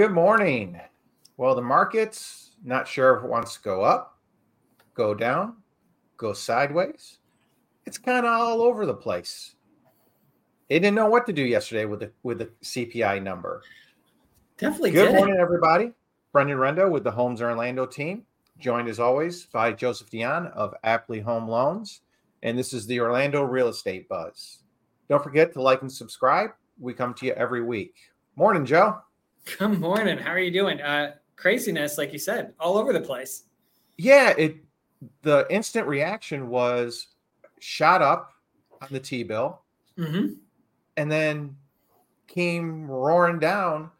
Good morning. Well, the market's not sure if it wants to go up, go down, go sideways. It's kind of all over the place. It didn't know what to do yesterday with the with the CPI number. Definitely. Good did. morning, everybody. Brendan Rendo with the Homes Orlando team, joined as always by Joseph Dion of Aptly Home Loans, and this is the Orlando Real Estate Buzz. Don't forget to like and subscribe. We come to you every week. Morning, Joe. Good morning. How are you doing? Uh, craziness, like you said, all over the place. Yeah, it. The instant reaction was shot up on the T bill, Mm-hmm. and then came roaring down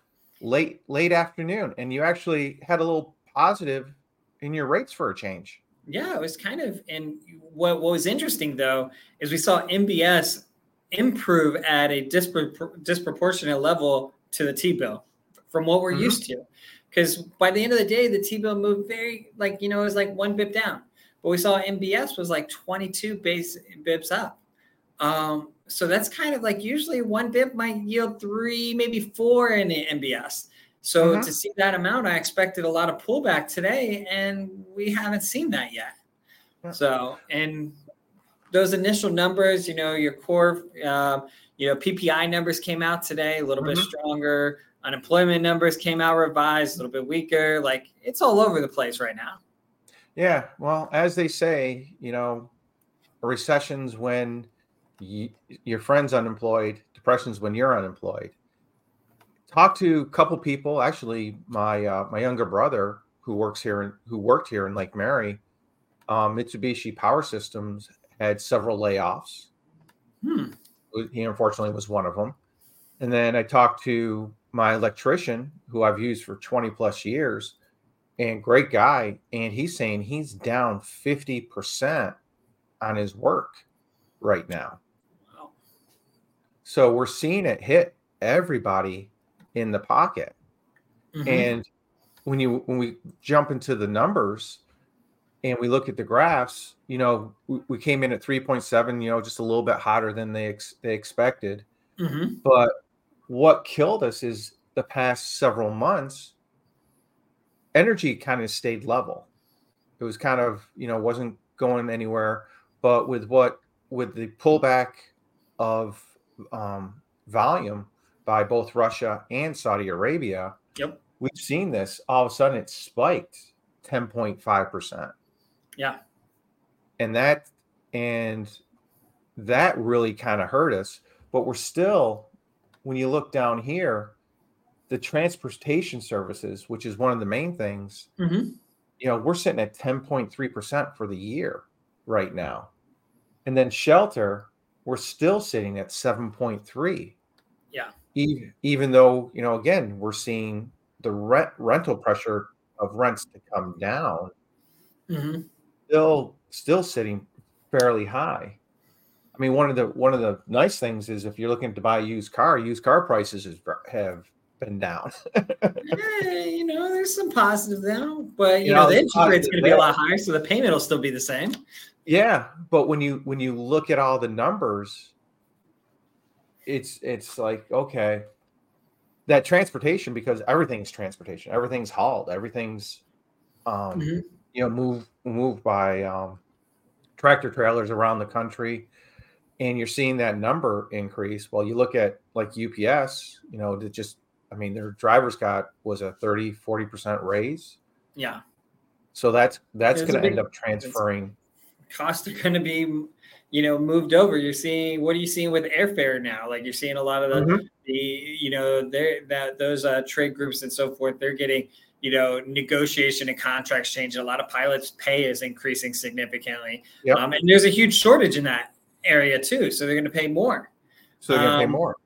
late late afternoon, and you actually had a little positive in your rates for a change. Yeah, it was kind of. And what, what was interesting though is we saw MBS improve at a dispro- disproportionate level to the T bill from what we're Mhm. used to. Because by the end of the day, the T bill moved very like you know it was like one bip down, but we saw MBS was like 22 base bips up. Um, so that's kind of like usually one bip might yield three, maybe four in the MBS. So to see that amount, I expected a lot of pullback today, and we haven't seen that yet. Yeah. So, and those initial numbers, you know, your core, um, you know, PPI numbers came out today, a little bit Mhm. stronger. Unemployment numbers came out revised, a little bit weaker. Like it's all over the place right now. Yeah, well, as they say, you know, a recession's when you, your friend's unemployed, depression's when you're unemployed. Talk to a couple people. Actually, my uh, my younger brother who works here and who worked here in Lake Mary, um, Mitsubishi Power Systems had several layoffs. Hmm. He unfortunately was one of them. And then I talked to my electrician who I've used for 20 plus years and great guy. And he's saying he's down 50% on his work right now. Wow. So we're seeing it hit everybody in the pocket. Mhm. And when you when we jump into the numbers and we look at the graphs, you know, we, we came in at 3.7, you know, just a little bit hotter than they ex, they expected. Mhm. But what killed us is the past several months, energy kind of stayed level. It was kind of, you know, wasn't going anywhere. But with what, with the pullback of um, volume by both Russia and Saudi Arabia, Yep. we've seen this all of a sudden it spiked 10.5%. Yeah. And that, and that really kind of hurt us. But we're still, when you look down here, the transportation services, which is one of the main things, Mhm. you know, we're sitting at 10.3% for the year right now. And then shelter, we're still sitting at 7.3. Yeah. Even, even though, you know, again, we're seeing the rent rental pressure of rents to come down, Mhm. still still sitting fairly high. I mean, one of the one of the nice things is if you're looking to buy a used car, used car prices is, have been down. Eh, you know, there's some positive though, but you, You know, know, the interest rate's going to be a lot higher, so the payment will still be the same. Yeah, but when you when you look at all the numbers, it's it's like okay, that transportation because everything's transportation, everything's hauled, everything's um, Mhm. you know moved moved by um, tractor trailers around the country, and you're seeing that number increase. Well, you look at like UPS, you know, it just I mean their drivers got was a 30 40 percent raise, Yeah. so that's that's going to end up transferring. costs are going to be you know moved over you're seeing what are you seeing with airfare now like you're seeing a lot of the, Mhm. the you know they're that those uh, trade groups and so forth they're getting you know negotiation and contracts changing a lot of pilots pay is increasing significantly Yep. um, and there's a huge shortage in that area too so they're going to pay more So they're going to pay Um, more.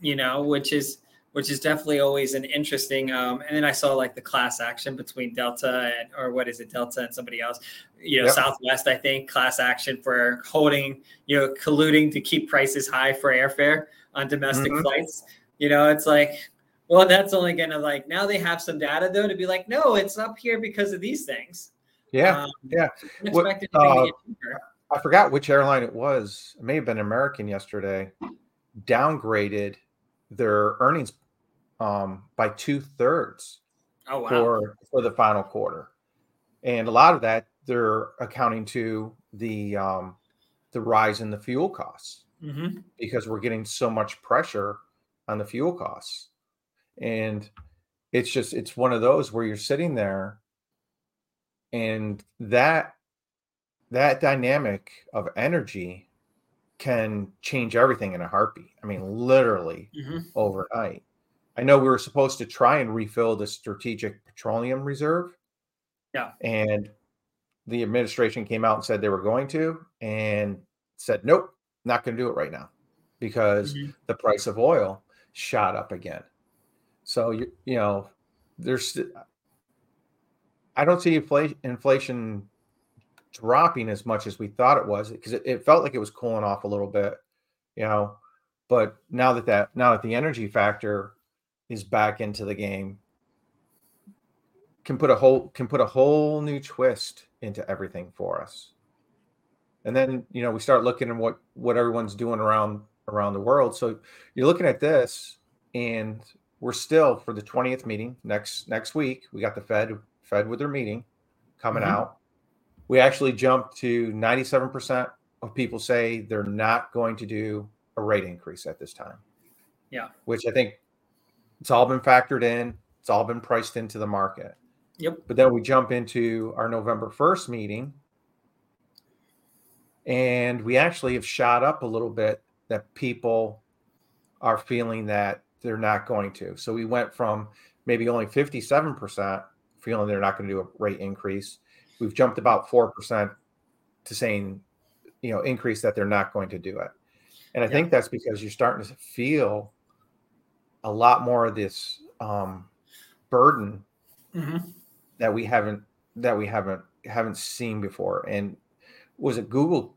you know which is which is definitely always an interesting. Um, and then I saw like the class action between Delta and or what is it, Delta and somebody else, you know, Yep. Southwest. I think class action for holding, you know, colluding to keep prices high for airfare on domestic Mhm. flights. You know, it's like, well, that's only going to like now they have some data though to be like, no, it's up here because of these things. Yeah, Um, yeah. What- uh. I forgot which airline it was. It may have been American yesterday. Downgraded their earnings um, by two thirds Oh wow. for for the final quarter, and a lot of that they're accounting to the um, the rise in the fuel costs hmm because we're getting so much pressure on the fuel costs, and it's just it's one of those where you're sitting there, and that that dynamic of energy can change everything in a heartbeat. I mean, literally hmm overnight. I know we were supposed to try and refill the strategic petroleum reserve. Yeah. And the administration came out and said they were going to, and said, nope, not going to do it right now because Mhm. the price of oil shot up again. So, you, you know, there's, I don't see inflation, inflation dropping as much as we thought it was because it, it felt like it was cooling off a little bit, you know. But now that that now that the energy factor is back into the game, can put a whole can put a whole new twist into everything for us. And then you know we start looking at what what everyone's doing around around the world. So you're looking at this, and we're still for the 20th meeting next next week. We got the Fed Fed with their meeting coming Mhm. out. We actually jumped to 97% of people say they're not going to do a rate increase at this time. Yeah. Which I think it's all been factored in, it's all been priced into the market. Yep. But then we jump into our November 1st meeting and we actually have shot up a little bit that people are feeling that they're not going to. So we went from maybe only 57% feeling they're not going to do a rate increase. We've jumped about 4% to saying, you know, increase that they're not going to do it. And I Yeah. think that's because you're starting to feel a lot more of this um, burden hmm that we haven't that we haven't haven't seen before. And was it Google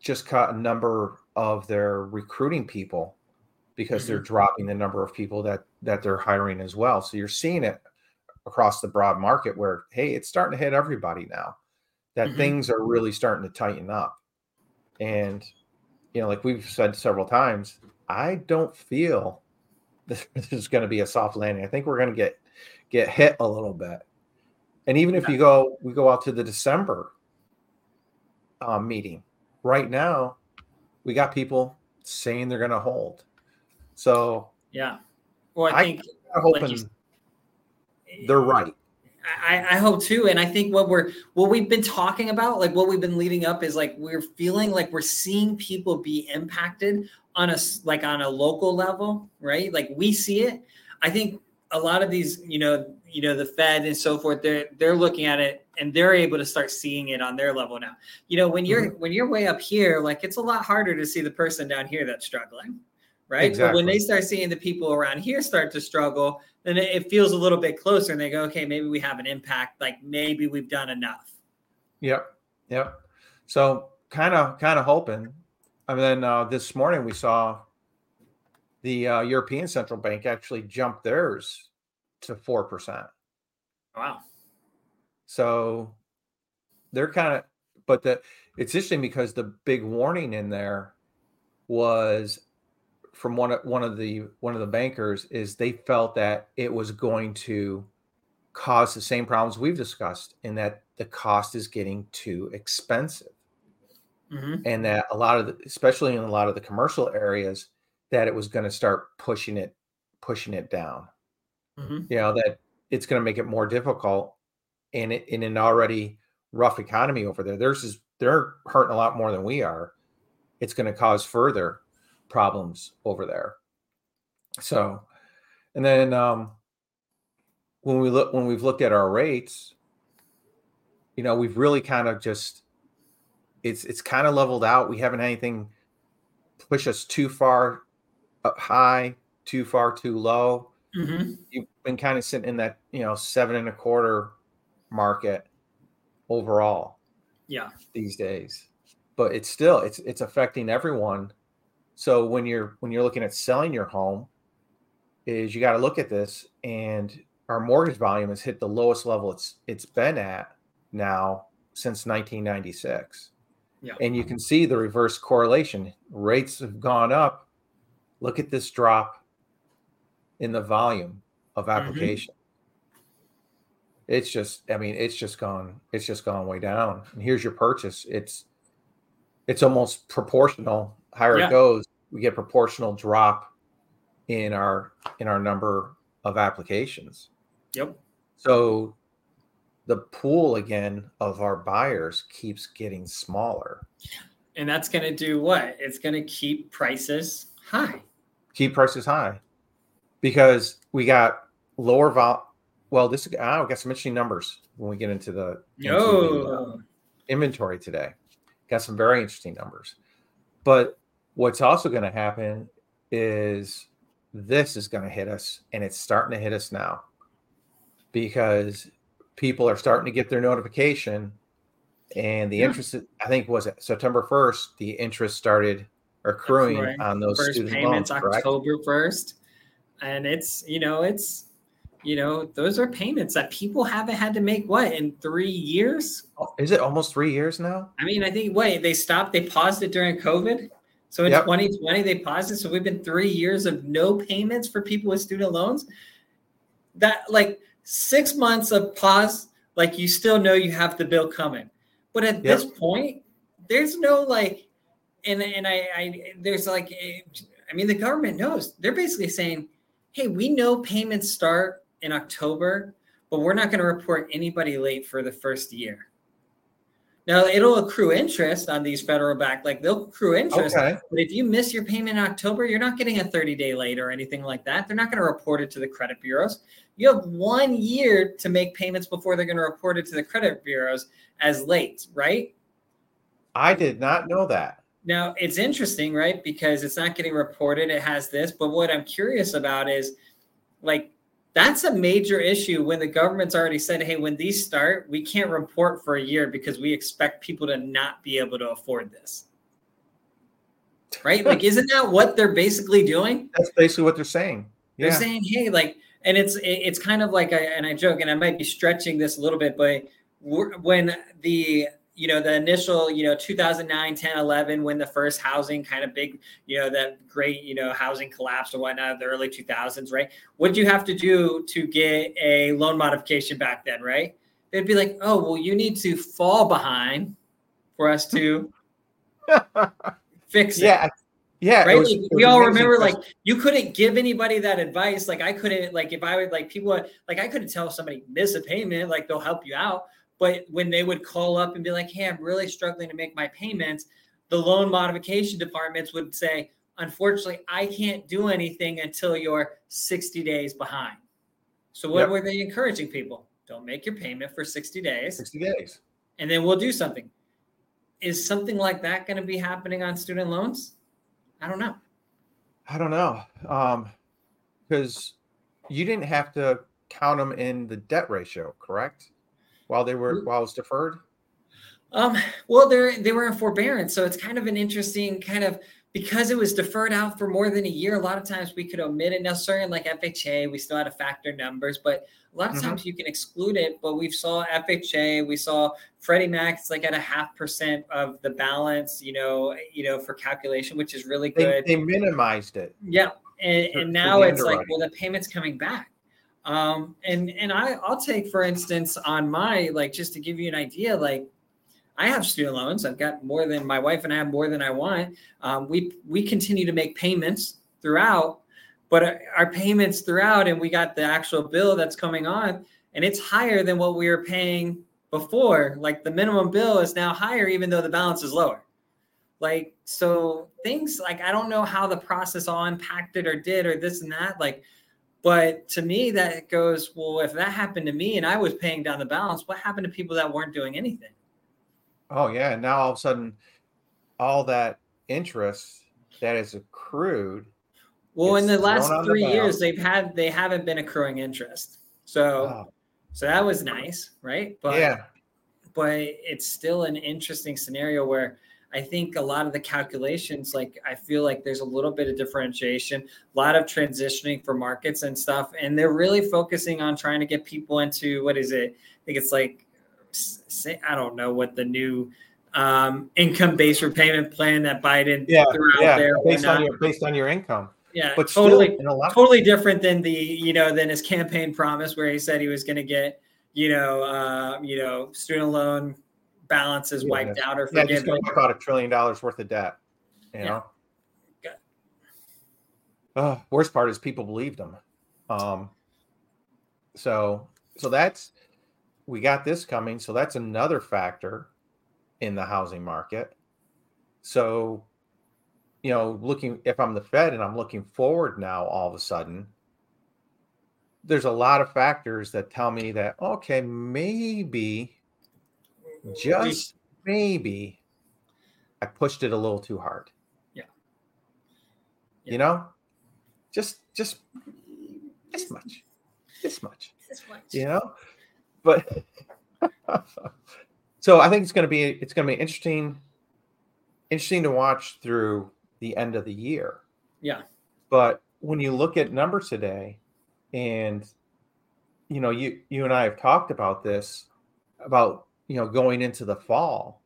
just cut a number of their recruiting people because they're dropping the number of people that that they're hiring as well. So you're seeing it across the broad market where hey, it's starting to hit everybody now. That Mhm. things are really starting to tighten up. And you know, like we've said several times, I don't feel that this is going to be a soft landing. I think we're going to get get hit a little bit. And even if you go, we go out to the December um, meeting. Right now, we got people saying they're going to hold. So Yeah. Well, I, I- think I'm Like hoping you they're right. I, I hope too, and I think what we're what we've been talking about, like what we've been leading up, is like we're feeling like we're seeing people be impacted on a like on a local level, right? Like we see it. I think a lot of these, you know, you know, the Fed and so forth, they're they're looking at it and they're able to start seeing it on their level now. You know, when you're mm-hmm. when you're way up here, like it's a lot harder to see the person down here that's struggling, right? But when they start seeing the people around here start to struggle, then it, feels a little bit closer and they go, okay, maybe we have an impact. Like maybe we've done enough. Yep. Yep. So kind of kind of hoping. And then uh, this morning we saw the uh, European Central Bank actually jump theirs to four percent. Wow. So they're kind of, but the it's interesting because the big warning in there was from one of one of the one of the bankers is they felt that it was going to cause the same problems we've discussed in that the cost is getting too expensive. Hmm and that a lot of the, especially in a lot of the commercial areas that it was going to start pushing it pushing it down. Hmm you know that it's going to make it more difficult in in an already rough economy over there. Theirs is they're hurting a lot more than we are. It's going to cause further problems over there. So and then um when we look when we've looked at our rates you know we've really kind of just it's it's kind of leveled out. We haven't had anything push us too far up high too far too low. Hmm you've been kind of sitting in that you know seven and a quarter market overall Yeah. these days. But it's still it's it's affecting everyone so when you're when you're looking at selling your home is you got to look at this and our mortgage volume has hit the lowest level it's it's been at now since 1996 Yeah. and you can see the reverse correlation rates have gone up look at this drop in the volume of application. Mm-hmm. It's just, I mean, it's just gone, it's just gone way down. And here's your purchase. It's it's almost proportional. Higher yeah. it goes, we get proportional drop in our in our number of applications. Yep. So the pool again of our buyers keeps getting smaller. And that's going to do what? It's going to keep prices high. Keep prices high because we got lower vol. Well, this oh, we got some interesting numbers when we get into the, into the uh, inventory today. Got some very interesting numbers. But what's also going to happen is this is going to hit us, and it's starting to hit us now. Because people are starting to get their notification and the yeah. interest i think was it september 1st the interest started accruing right. on those first student payments loans, october 1st and it's you know it's you know those are payments that people haven't had to make what in three years? Oh, is it almost three years now? I mean i think wait they stopped they paused it during covid so in yep. 2020 they paused it so we've been three years of no payments for people with student loans that like six months of pause, like you still know you have the bill coming. But at yep. this point, there's no like, and and I, I there's like, I mean, the government knows. They're basically saying, hey, we know payments start in October, but we're not going to report anybody late for the first year. Now it'll accrue interest on these federal back, like they'll accrue interest. Okay. But if you miss your payment in October, you're not getting a 30 day late or anything like that. They're not going to report it to the credit bureaus. You have one year to make payments before they're going to report it to the credit bureaus as late, right? I did not know that. Now it's interesting, right? Because it's not getting reported. It has this, but what I'm curious about is like that's a major issue when the government's already said, hey, when these start, we can't report for a year because we expect people to not be able to afford this. Right? like, isn't that what they're basically doing? That's basically what they're saying. Yeah. They're saying, hey, like, and it's it's kind of like, I, and I joke, and I might be stretching this a little bit, but when the you know the initial you know 2009 10 11 when the first housing kind of big you know that great you know housing collapse or whatnot the early 2000s right? What did you have to do to get a loan modification back then right? They'd be like oh well you need to fall behind for us to fix it. Yeah yeah right? was, like, we all remember like you couldn't give anybody that advice. Like i couldn't like if i would like people like i couldn't tell somebody miss a payment like they'll help you out but when they would call up and be like, hey, I'm really struggling to make my payments, the loan modification departments would say, unfortunately, I can't do anything until you're 60 days behind. So what yep. were they encouraging people? Don't make your payment for 60 days. 60 days. And then we'll do something. Is something like that going to be happening on student loans? I don't know. I don't know. Um, because you didn't have to count them in the debt ratio, correct? While they were while it was deferred? Um, well, they they were in forbearance, so it's kind of an interesting kind of because it was deferred out for more than a year. A lot of times we could omit it. Now, certain like FHA, we still had to factor numbers, but a lot of mm-hmm. times you can exclude it. But we saw FHA, we saw Freddie Mac. It's like at a half percent of the balance, you know, you know, for calculation, which is really good. They, they minimized it. Yeah, and, for, and now it's like, well, the payment's coming back. Um, and and I I'll take for instance on my like just to give you an idea like I have student loans. I've got more than my wife and I have more than I want. Um, we we continue to make payments throughout, but our payments throughout, and we got the actual bill that's coming on, and it's higher than what we were paying before. Like the minimum bill is now higher, even though the balance is lower. Like so, things like I don't know how the process all impacted or did or this and that. Like but to me, that goes, well, if that happened to me and I was paying down the balance, what happened to people that weren't doing anything? Oh, yeah. And now all of a sudden, all that interest that is accrued. Well, in the last three the years, they've had they haven't been accruing interest. So so that was nice, right? But yeah. But it's still an interesting scenario where I think a lot of the calculations, like I feel like there's a little bit of differentiation, a lot of transitioning for markets and stuff. And they're really focusing on trying to get people into what is it? I think it's like, I don't know what the new um, income based repayment plan that Biden yeah, threw out yeah, there. Based on, your, based on your income. Yeah, but totally, still, in a lot totally different than the you know than his campaign promise where he said he was going to get you know uh, you know student loan balances Yeah. wiped out or yeah, just forgiven. going to a trillion dollars worth of debt. You Yeah. know. Good. Uh, worst part is people believed him. Um, so so that's we got this coming. So that's another factor in the housing market. So, you know, looking if I'm the Fed and I'm looking forward now, all of a sudden, there's a lot of factors that tell me that okay, maybe, just maybe, I pushed it a little too hard. Yeah. You know, just just this much, this much This much. you know but so i think it's going to be it's going to be interesting interesting to watch through the end of the year Yeah. but when you look at numbers today and you know you you and i have talked about this about you know going into the fall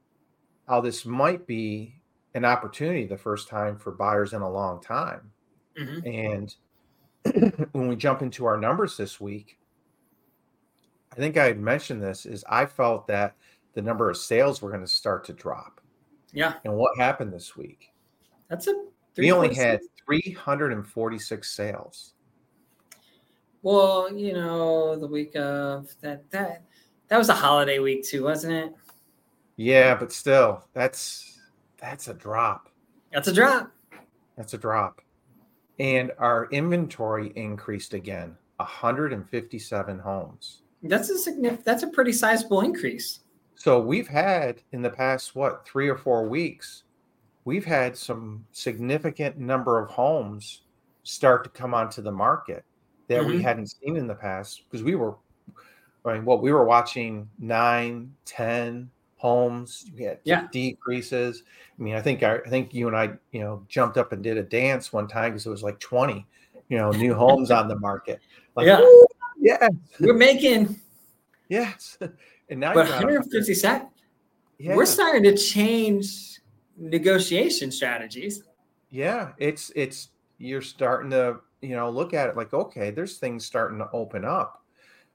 how this might be an opportunity the first time for buyers in a long time Mhm. and when we jump into our numbers this week, I think I had mentioned this is I felt that the number of sales were going to start to drop. Yeah, And what happened this week? that's a. We only had 346 sales. Well, you know, the week of that that that was a holiday week too, wasn't it? Yeah, but still, that's that's a drop. That's a drop. That's a drop. And our inventory increased again, 157 homes. That's a significant. That's a pretty sizable increase. So we've had in the past what three or four weeks, we've had some significant number of homes start to come onto the market that we Mhm. hadn't seen in the past because we were, I mean, what we were watching nine, ten homes. We had Yeah. decreases. I mean, I think I, I think you and I, you know, jumped up and did a dance one time because it was like twenty, you know, new homes on the market. Like, Yeah. Yeah, We're making, yes. And now but you're 150 sec. yeah. We're starting to change negotiation strategies. yeah it's it's you're starting to you know look at it like okay there's things starting to open up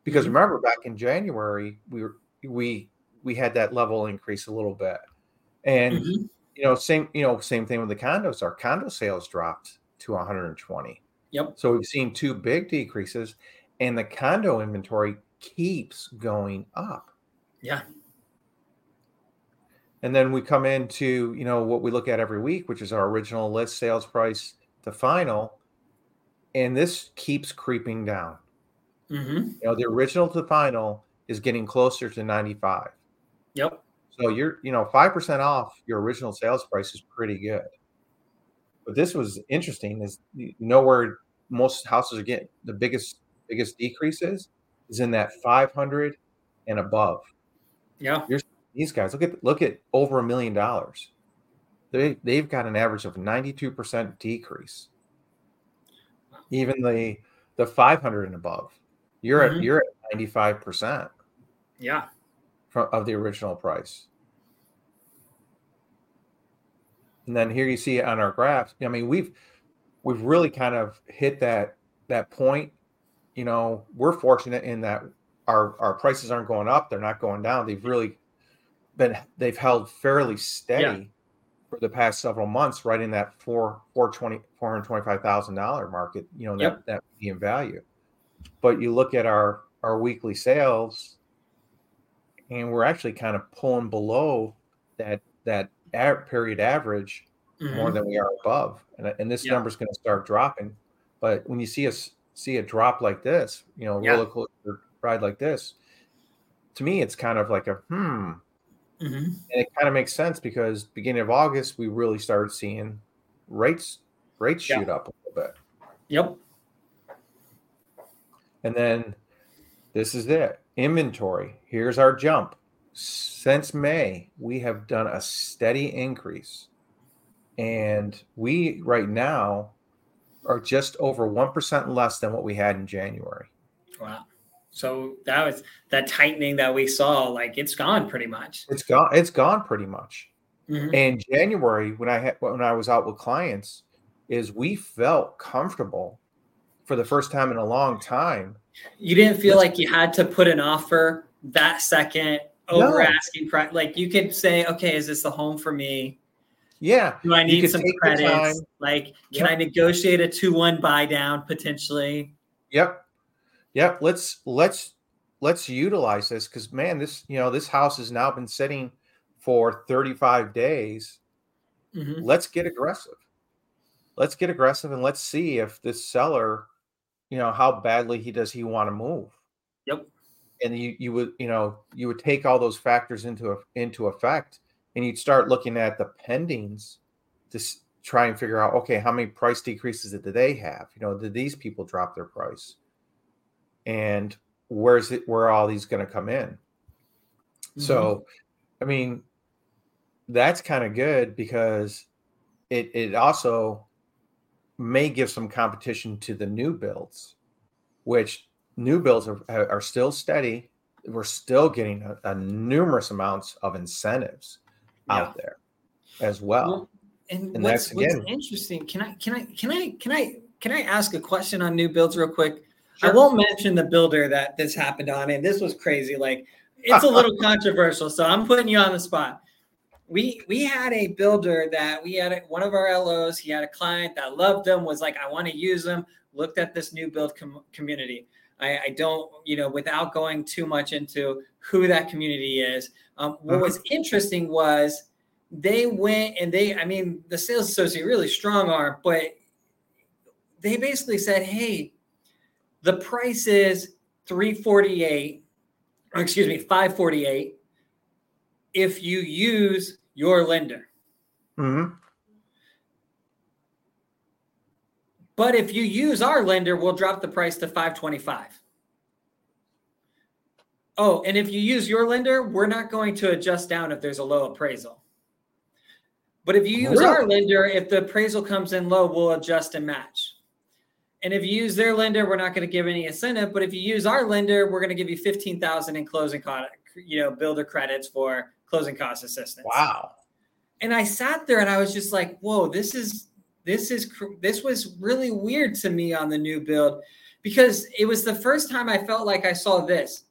because Mhm. remember back in january we were we we had that level increase a little bit and Mhm. you know same you know same thing with the condos our condo sales dropped to 120 Yep. so we've seen two big decreases and the condo inventory keeps going up Yeah. And then we come into, you know, what we look at every week, which is our original list sales price to final. And this keeps creeping down. Hmm You know, the original to the final is getting closer to 95. Yep. So you're, you know, 5% off your original sales price is pretty good. But this was interesting is you know where most houses are getting the biggest biggest decreases is in that 500 and above. Yeah. these guys look at look at over a million dollars they they've got an average of 92% decrease even the the 500 and above you're Mhm. at you're at 95% Yeah. from of the original price and then here you see it on our graphs, i mean we've we've really kind of hit that that point you know we're fortunate in that our our prices aren't going up they're not going down they've really been they've held fairly steady for the past several months right in that four four twenty four hundred twenty five thousand dollar market you know that Yep. that median value but you look at our our weekly sales and we're actually kind of pulling below that that period average more Mhm. than we are above and, and this Yeah. number's going to start dropping but when you see us see a drop like this you know Yeah. roller coaster ride like this to me it's kind of like a hmm Mhm. and it kind of makes sense because beginning of august we really started seeing rates rates Yeah. shoot up a little bit Yep. And then this is it inventory here's our jump since may we have done a steady increase and we right now are just over 1% less than what we had in january Wow. So that was that tightening that we saw. Like it's gone pretty much. it's gone it's gone pretty much Mhm. And January, when I had when I was out with clients, is we felt comfortable for the first time in a long time. You didn't feel like you had to put an offer that second over No. asking price. Like you could say, okay, is this the home for me? Yeah. Do I need some credits? Like, can Yep. I negotiate a two-one buy down potentially? Yep. Yep. Let's let's let's utilize this because man, this you know, this house has now been sitting for 35 days. Mhm. Let's get aggressive. Let's get aggressive and let's see if this seller, you know, how badly he does he want to move. Yep. And you you would, you know, you would take all those factors into into effect and you'd start looking at the pendings to s- try and figure out okay, how many price decreases did they have? You know, did these people drop their price? And where's it where are all these going to come in? Mm-hmm. So, I mean, that's kind of good because it it also may give some competition to the new builds, which new builds are, are still steady. We're still getting a, a numerous amounts of incentives out there as well. Well, and, And what's, again- interesting? Can I can I can I can I can I ask a question on new builds real quick? I won't mention the builder that this happened on, and this was crazy. Like it's a little controversial, so I'm putting you on the spot. We we had a builder that we had one of our LOs. He had a client that loved them, was like, I want to use them. Looked at this new build com- community. I, I don't, you know, without going too much into who that community is. Um, what Mhm. was interesting was they went and they, I mean, the sales associate really strong arm, but they basically said, hey, the price is 348, or excuse me, 548 if you use your lender. Mhm. But if you use our lender, we'll drop the price to 525. Oh, and if you use your lender, we're not going to adjust down if there's a low appraisal. But if you use our lender, if the appraisal comes in low, we'll adjust and match. And if you use their lender, we're not going to give any incentive. But if you use our lender, we're going to give you fifteen thousand in closing you know, builder credits for closing cost assistance. Wow. and I sat there and I was just like, "Whoa, this is this is this was really weird to me on the new build because it was the first time I felt like I saw this.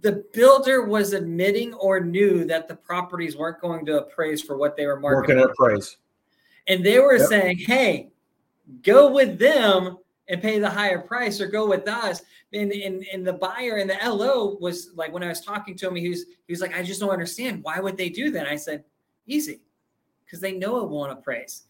The builder was admitting or knew that the properties weren't going to appraise for what they were marketing, Working appraise. and they were Yep. saying, "Hey, go with them." And pay the higher price, or go with us. And, and and the buyer and the LO was like, when I was talking to him, he was he was like, I just don't understand. Why would they do that? I said, easy, because they know it won't appraise.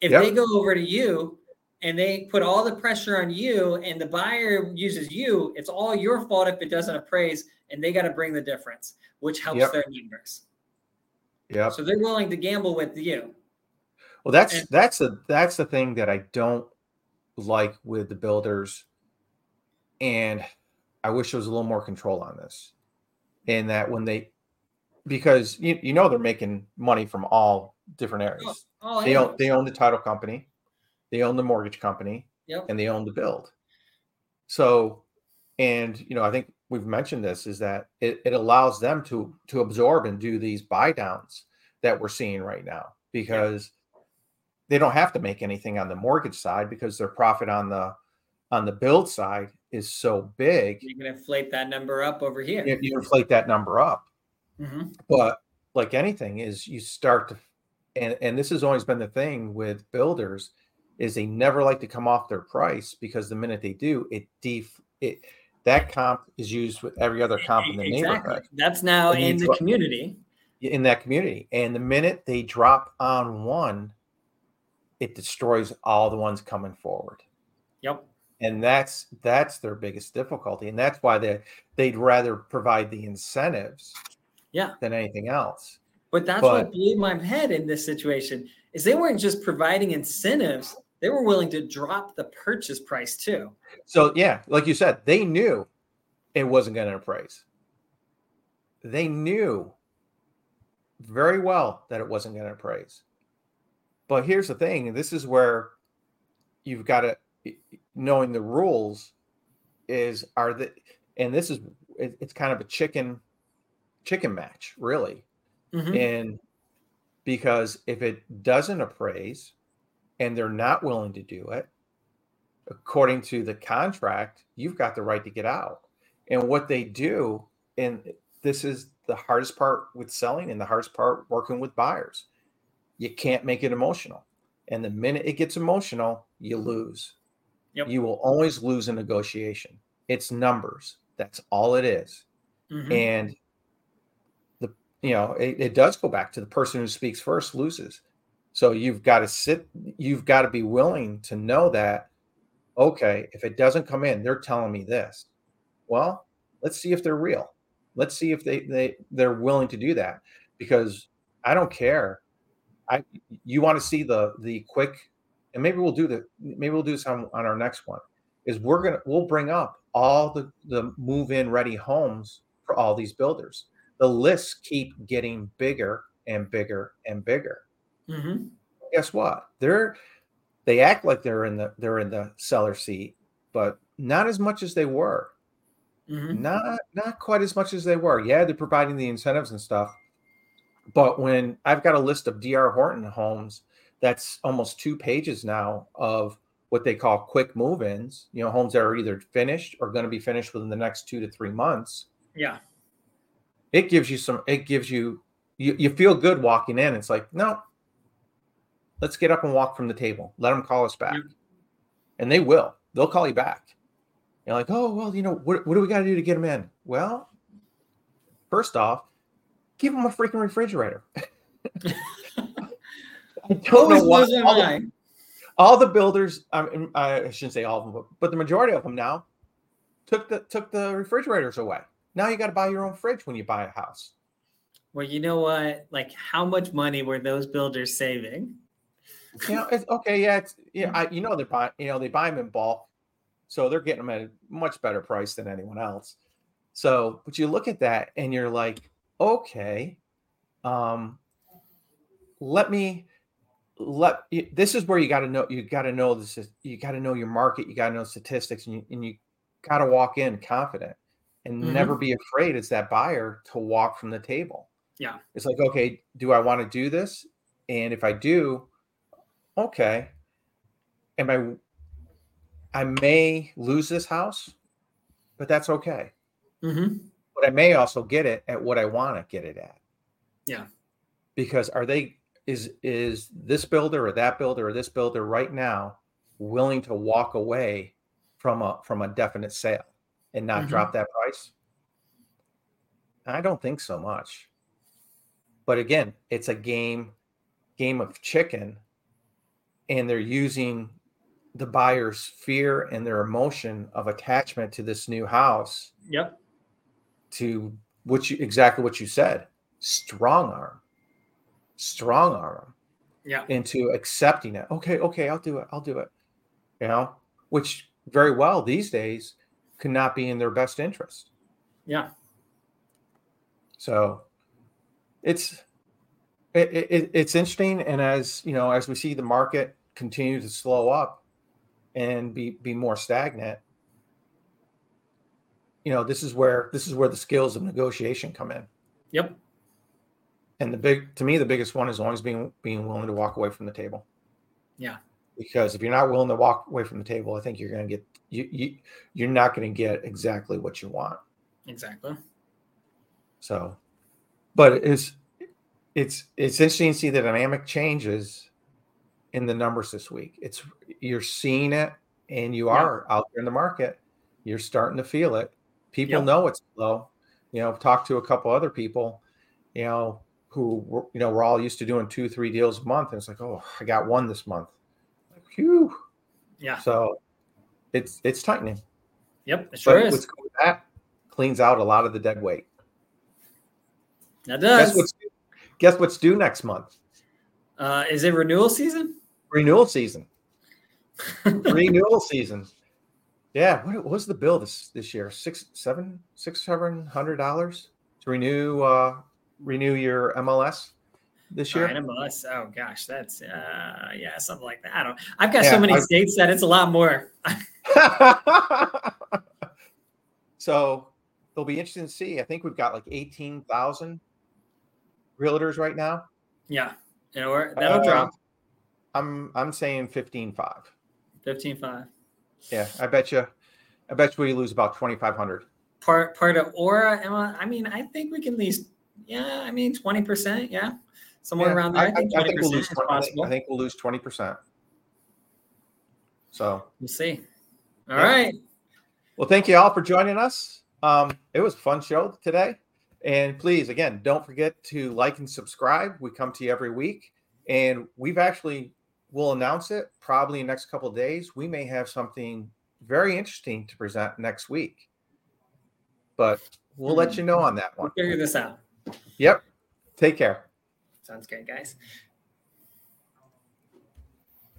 If Yep. they go over to you and they put all the pressure on you and the buyer uses you, it's all your fault if it doesn't appraise and they got to bring the difference, which helps Yep. their numbers. Yeah. So they're willing to gamble with you. Well, that's And- that's the that's the thing that I don't like with the builders, and I wish there was a little more control on this. And that when they, because you, you know they're making money from all different oh, areas. Oh, They own they own the title company, they own the mortgage company, Yep. and they own the build. So, and you know, I think we've mentioned this is that it, it allows them to to absorb and do these buy downs that we're seeing right now because they don't have to make anything on the mortgage side because their profit on the on the build side is so big. You can inflate that number up over here. You, you inflate that number up. Mhm. But like anything is you start to and and this has always been the thing with builders is they never like to come off their price because the minute they do it def it that comp is used with every other comp in the Exactly. neighborhood That's now And in the community. in that community and the minute they drop on one it destroys all the ones coming forward Yep. and that's that's their biggest difficulty and that's why they they'd rather provide the incentives Yeah. than anything else But that's But- what blew my head in this situation is they weren't just providing incentives; they were willing to drop the purchase price too. So yeah, like you said, they knew it wasn't going to appraise. They knew very well that it wasn't going to appraise. But here's the thing, this is where you've got to knowing the rules is are the and this is it, it's kind of a chicken chicken match, really. Mhm. And because if it doesn't appraise, and they're not willing to do it, according to the contract, you've got the right to get out. And what they do, and this is the hardest part with selling and the hardest part working with buyers, you can't make it emotional. And the minute it gets emotional, you lose. Yep. You will always lose a negotiation. It's numbers. That's all it is. Mm-hmm. And the you know, it, it does go back to the person who speaks first loses. So you've got to sit, you've got to be willing to know that, okay, if it doesn't come in, they're telling me this. Well, let's see if they're real. Let's see if they they they're willing to do that because I don't care. I you want to see the the quick and maybe we'll do the maybe we'll do some on our next one is we're gonna we'll bring up all the the move in ready homes for all these builders. The lists keep getting bigger and bigger and bigger. Mm-hmm. Guess what? They're they act like they're in the they're in the seller seat, but not as much as they were. Mm-hmm. Not not quite as much as they were. Yeah, they're providing the incentives and stuff. But when I've got a list of DR Horton homes that's almost two pages now of what they call quick move-ins, you know, homes that are either finished or going to be finished within the next 2 to 3 months. Yeah. It gives you some it gives you you, you feel good walking in. It's like, no, let's get up and walk from the table. Let them call us back. Yeah. And they will. They'll call you back. You're like, oh, well, you know, what, what do we got to do to get them in? Well, first off, give them a freaking refrigerator. I don't know why. All the, all the, builders, I, I shouldn't say all of them, but the majority of them now took the took the refrigerators away. Now you got to buy your own fridge when you buy a house. Well, you know what? Like, how much money were those builders saving? You know, it's okay. Yeah, it's yeah. I, you know, they buy. You know, they buy them in bulk, so they're getting them at a much better price than anyone else. So, but you look at that and you're like, okay, um, let me let this is where you got to know you got to know this is you got to know your market you got to know statistics and you, and you got to walk in confident and mm-hmm. never be afraid as that buyer to walk from the table. Yeah. It's like okay do i want to do this? And if i do okay. Am i i may lose this house but that's okay. Mm-hmm. But i may also get it at what i want to get it at. Yeah. Because are they is is this builder or that builder or this builder right now willing to walk away from a from a definite sale and not mm-hmm. drop that price? I don't think so much. But again it's a game game of chicken and they're using the buyer's fear and their emotion of attachment to this new house yep to what you exactly what you said strong arm strong arm yeah. into accepting it okay okay i'll do it i'll do it you know which very well these days could not be in their best interest. Yeah. So it's it, it, it's interesting and as you know as we see the market continue to slow up and be be more stagnant you know this is where this is where the skills of negotiation come in. Yep. And the big to me the biggest one is always being being willing to walk away from the table. Yeah. Because if you're not willing to walk away from the table i think you're going to get you, you you're not going to get exactly what you want. Exactly. So but it's it's it's interesting to see the dynamic changes in the numbers this week. It's you're seeing it and you are out there in the market. You're starting to feel it people yep. know it's low you know talk to a couple other people you know who were, you know we're all used to doing two three deals a month and it's like oh i got one this month. Like phew. Yeah. So it's it's tightening. Yep it sure but is. that cleans out a lot of the dead weight. That does. guess what's, guess what's due next month? Uh is it renewal season? Renewal season. Renewal season yeah what, what was the bill this this year six seven six seven hundred dollars to renew uh renew your MLS this year? Right, MLS. Oh gosh, that's uh yeah, something like that. I don't I've got yeah, so many I, states that it's a lot more. so it'll be interesting to see. I think we've got like 18,000 realtors right now. Yeah. You know, that'll uh, drop. I'm I'm saying 15-5. 15-5. Yeah, I bet you. I bet you we lose about 2,500. Part part of Aura, Emma. I mean, I think we can least. Yeah, I mean, 20%. Yeah, somewhere Yeah, around there. I, I, think I 20% think we'll lose. 20, I think- possible. I think we'll lose 20%. So, We'll see. All Yeah. right. well, thank you all for joining us. Um, it was a fun show today. And please, again, don't forget to like and subscribe. We come to you every week, and we've actually we'll announce it probably in the next couple of days. We may have something very interesting to present next week, but we'll let you know on that one. figure this out. Yep. Take care. Sounds good, guys.